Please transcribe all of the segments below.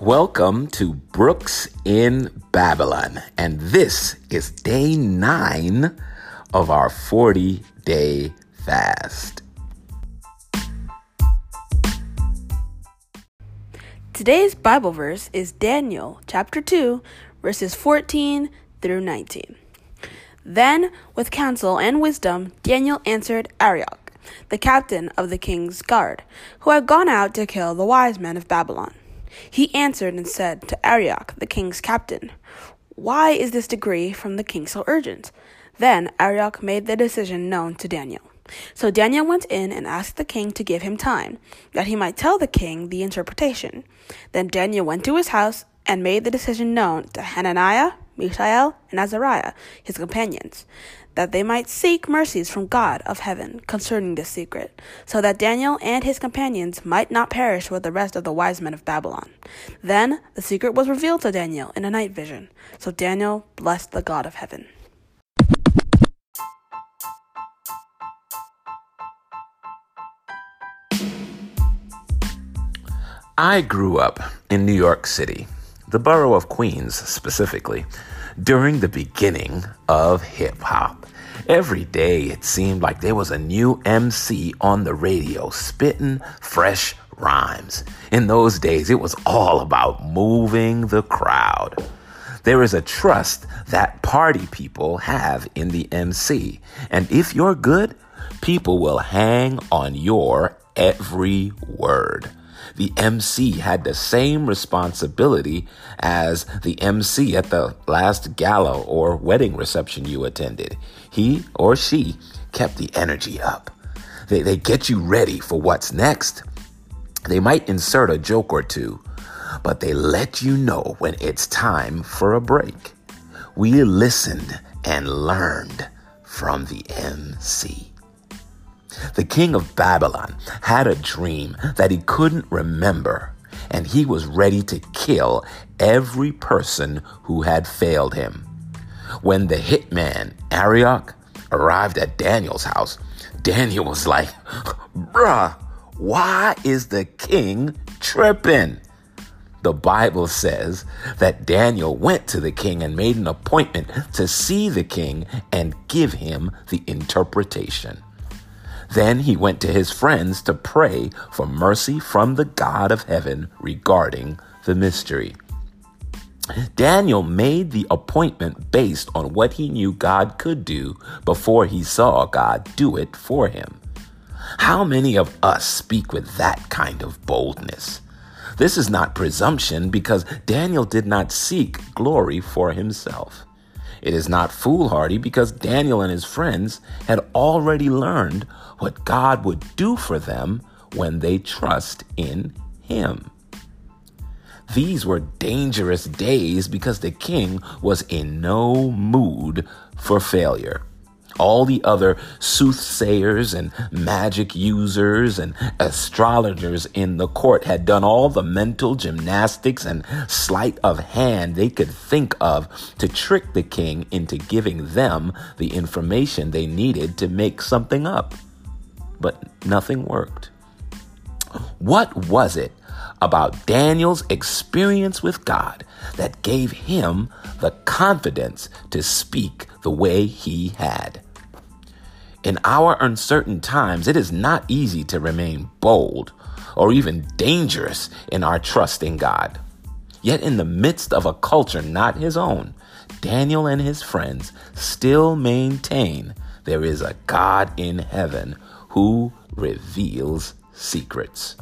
Welcome to Brooks in Babylon, and this is day nine of our 40 day fast. Today's Bible verse is Daniel chapter 2, verses 14 through 19. Then, with counsel and wisdom, Daniel answered Arioch, the captain of the king's guard, who had gone out to kill the wise men of Babylon. He answered and said to Arioch, the king's captain, Why is this decree from the king so urgent? Then Arioch made the decision known to Daniel. So Daniel went in and asked the king to give him time, that he might tell the king the interpretation. Then Daniel went to his house and made the decision known to Hananiah, Mishael, and Azariah, his companions, that they might seek mercies from God of heaven concerning this secret, so that Daniel and his companions might not perish with the rest of the wise men of Babylon. Then the secret was revealed to Daniel in a night vision. So Daniel blessed the God of heaven. I grew up in New York City, the borough of Queens specifically, during the beginning of hip hop. Every day it seemed like there was a new MC on the radio spitting fresh rhymes. In those days, it was all about moving the crowd. There is a trust that party people have in the MC. And if you're good, people will hang on your every word the MC had the same responsibility as the MC at the last gala or wedding reception you attended. He or she kept the energy up. They, they get you ready for what's next. They might insert a joke or two, but they let you know when it's time for a break. We listened and learned from the MC. The king of Babylon had a dream that he couldn't remember, and he was ready to kill every person who had failed him. When the hitman, Arioch, arrived at Daniel's house, Daniel was like, Bruh, why is the king tripping? The Bible says that Daniel went to the king and made an appointment to see the king and give him the interpretation. Then he went to his friends to pray for mercy from the God of heaven regarding the mystery. Daniel made the appointment based on what he knew God could do before he saw God do it for him. How many of us speak with that kind of boldness? This is not presumption because Daniel did not seek glory for himself. It is not foolhardy because Daniel and his friends had already learned what God would do for them when they trust in Him. These were dangerous days because the king was in no mood for failure. All the other soothsayers and magic users and astrologers in the court had done all the mental gymnastics and sleight of hand they could think of to trick the king into giving them the information they needed to make something up but nothing worked. What was it about Daniel's experience with God that gave him the confidence to speak the way he had? In our uncertain times, it is not easy to remain bold or even dangerous in our trust in God. Yet, in the midst of a culture not his own, Daniel and his friends still maintain there is a God in heaven who reveals secrets.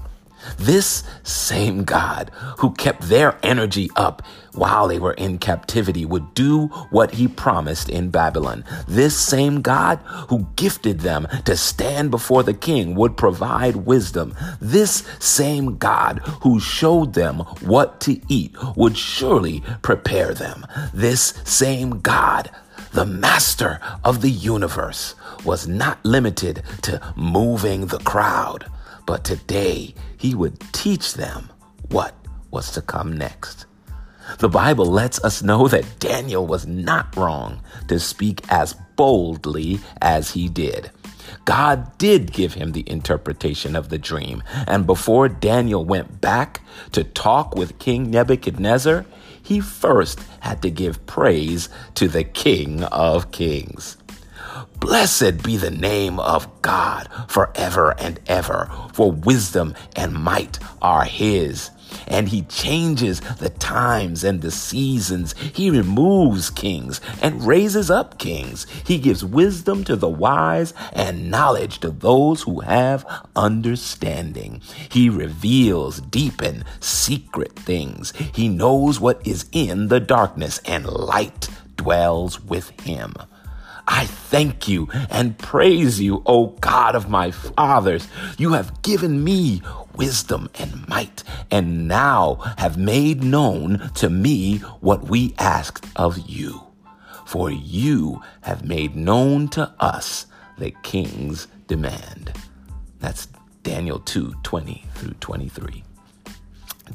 This same God who kept their energy up while they were in captivity would do what he promised in Babylon. This same God who gifted them to stand before the king would provide wisdom. This same God who showed them what to eat would surely prepare them. This same God the master of the universe, was not limited to moving the crowd, but today he would teach them what was to come next. The Bible lets us know that Daniel was not wrong to speak as boldly as he did. God did give him the interpretation of the dream. And before Daniel went back to talk with King Nebuchadnezzar, he first had to give praise to the King of Kings. Blessed be the name of God forever and ever, for wisdom and might are his and he changes the times and the seasons. He removes kings and raises up kings. He gives wisdom to the wise and knowledge to those who have understanding. He reveals deep and secret things. He knows what is in the darkness, and light dwells with him. I thank you and praise you, O God of my fathers. You have given me wisdom and might, and now have made known to me what we asked of you. For you have made known to us the king's demand. That's Daniel 2 20 through 23.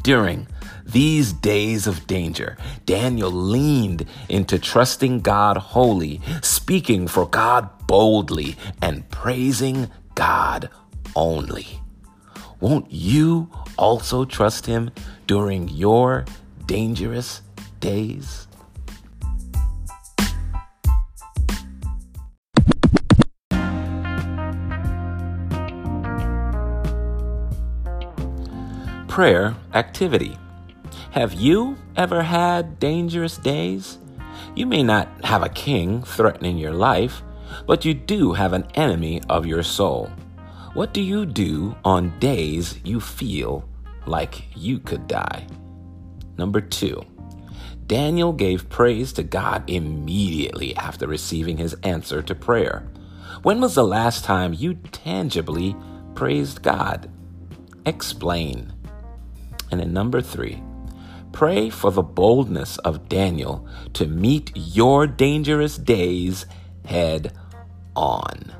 During these days of danger, Daniel leaned into trusting God wholly, speaking for God boldly, and praising God only. Won't you also trust Him during your dangerous days? Prayer activity. Have you ever had dangerous days? You may not have a king threatening your life, but you do have an enemy of your soul. What do you do on days you feel like you could die? Number two, Daniel gave praise to God immediately after receiving his answer to prayer. When was the last time you tangibly praised God? Explain. And then number three, pray for the boldness of Daniel to meet your dangerous days head on.